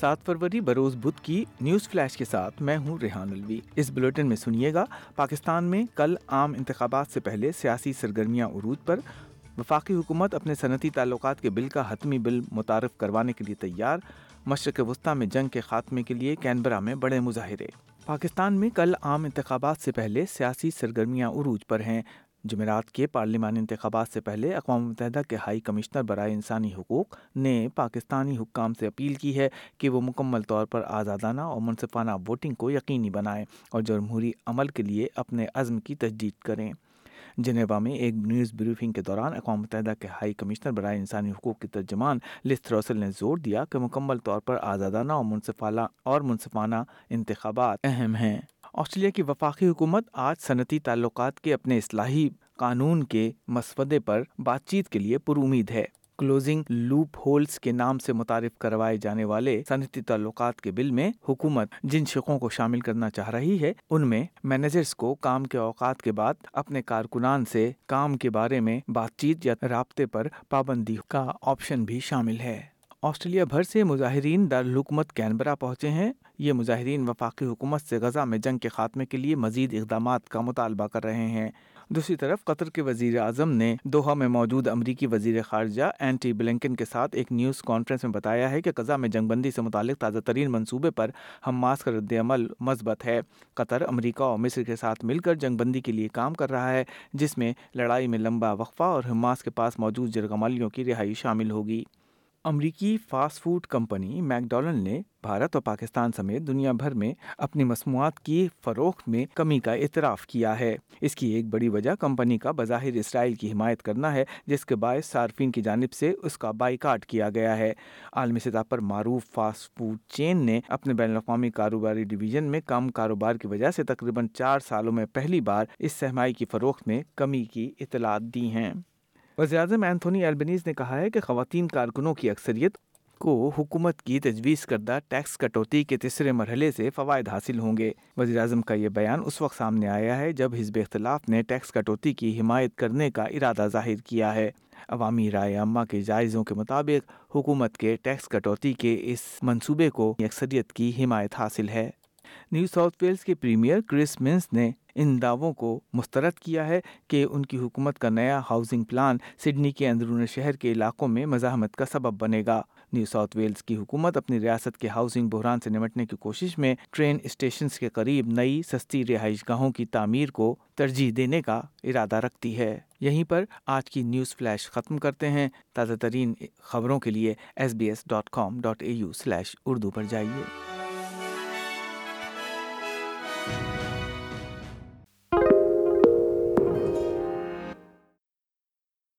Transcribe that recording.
سات فروری بروز بدھ کی نیوز فلیش کے ساتھ میں ہوں ریحان الوی اس بلوٹن میں سنیے گا، پاکستان میں کل عام انتخابات سے پہلے سیاسی سرگرمیاں عروج پر۔ وفاقی حکومت اپنے صنعتی تعلقات کے بل کا حتمی بل متعارف کروانے کے لیے تیار۔ مشرق وسطی میں جنگ کے خاتمے کے لیے کینبرا میں بڑے مظاہرے۔ پاکستان میں کل عام انتخابات سے پہلے سیاسی سرگرمیاں عروج پر ہیں۔ جمعرات کے پارلیمانی انتخابات سے پہلے اقوام متحدہ کے ہائی کمشنر برائے انسانی حقوق نے پاکستانی حکام سے اپیل کی ہے کہ وہ مکمل طور پر آزادانہ اور منصفانہ ووٹنگ کو یقینی بنائیں اور جمہوری عمل کے لیے اپنے عزم کی تجدید کریں۔ جنیوا میں ایک نیوز بریفنگ کے دوران اقوام متحدہ کے ہائی کمشنر برائے انسانی حقوق کے ترجمان لس روسل نے زور دیا کہ مکمل طور پر آزادانہ اور منصفانہ اور منصفانہ انتخابات اہم ہیں۔ آسٹریلیا کی وفاقی حکومت آج صنعتی تعلقات کے اپنے اصلاحی قانون کے مسودے پر بات چیت کے لیے پر امید ہے۔ کلوزنگ لوپ ہولز کے نام سے متعارف کروائے جانے والے صنعتی تعلقات کے بل میں حکومت جن شقوں کو شامل کرنا چاہ رہی ہے، ان میں مینیجرز کو کام کے اوقات کے بعد اپنے کارکنان سے کام کے بارے میں بات چیت یا رابطے پر پابندی کا آپشن بھی شامل ہے۔ آسٹریلیا بھر سے مظاہرین دارالحکومت کینبرا پہنچے ہیں۔ یہ مظاہرین وفاقی حکومت سے غزہ میں جنگ کے خاتمے کے لیے مزید اقدامات کا مطالبہ کر رہے ہیں۔ دوسری طرف قطر کے وزیر اعظم نے دوحہ میں موجود امریکی وزیر خارجہ اینٹی بلنکن کے ساتھ ایک نیوز کانفرنس میں بتایا ہے کہ غزہ میں جنگ بندی سے متعلق تازہ ترین منصوبے پر حماس کا رد عمل مثبت ہے۔ قطر، امریکہ اور مصر کے ساتھ مل کر جنگ بندی کے لیے کام کر رہا ہے، جس میں لڑائی میں لمبا وقفہ اور حماس کے پاس موجود جرگمالیوں کی رہائی شامل ہوگی۔ امریکی fast food company McDonald نے بھارت اور پاکستان سمیت دنیا بھر میں اپنی مصنوعات کی فروخت میں کمی کا اعتراف کیا ہے۔ اس کی ایک بڑی وجہ کمپنی کا بظاہر اسرائیل کی حمایت کرنا ہے، جس کے باعث صارفین کی جانب سے اس کا بائیکاٹ کیا گیا ہے۔ عالمی سطح پر معروف فاسٹ فوڈ چین نے اپنے بین الاقوامی کاروباری ڈویژن میں کم کاروبار کی وجہ سے تقریباً چار سالوں میں پہلی بار اس سہمائی کی فروخت میں کمی کی اطلاعات دی ہیں۔ وزیر اعظم اینتھونی ایلبنیز نے کہا ہے کہ خواتین کارکنوں کی اکثریت کو حکومت کی تجویز کردہ ٹیکس کٹوتی کے تیسرے مرحلے سے فوائد حاصل ہوں گے۔ وزیر اعظم کا یہ بیان اس وقت سامنے آیا ہے جب حزب اختلاف نے ٹیکس کٹوتی کی حمایت کرنے کا ارادہ ظاہر کیا ہے۔ عوامی رائے عامہ کے جائزوں کے مطابق حکومت کے ٹیکس کٹوتی کے اس منصوبے کو اکثریت کی حمایت حاصل ہے۔ نیو ساؤتھ ویلز کے پریمیئر کرس منس نے ان دعووں کو مسترد کیا ہے کہ ان کی حکومت کا نیا ہاؤسنگ پلان سڈنی کے اندرون شہر کے علاقوں میں مزاحمت کا سبب بنے گا۔ نیو ساؤتھ ویلز کی حکومت اپنی ریاست کے ہاؤسنگ بحران سے نمٹنے کی کوشش میں ٹرین اسٹیشنز کے قریب نئی سستی رہائش گاہوں کی تعمیر کو ترجیح دینے کا ارادہ رکھتی ہے۔ یہیں پر آج کی نیوز فلیش ختم کرتے ہیں۔ تازہ ترین خبروں کے لیے S B S dot com dot A U slash Urdu پر جائیے۔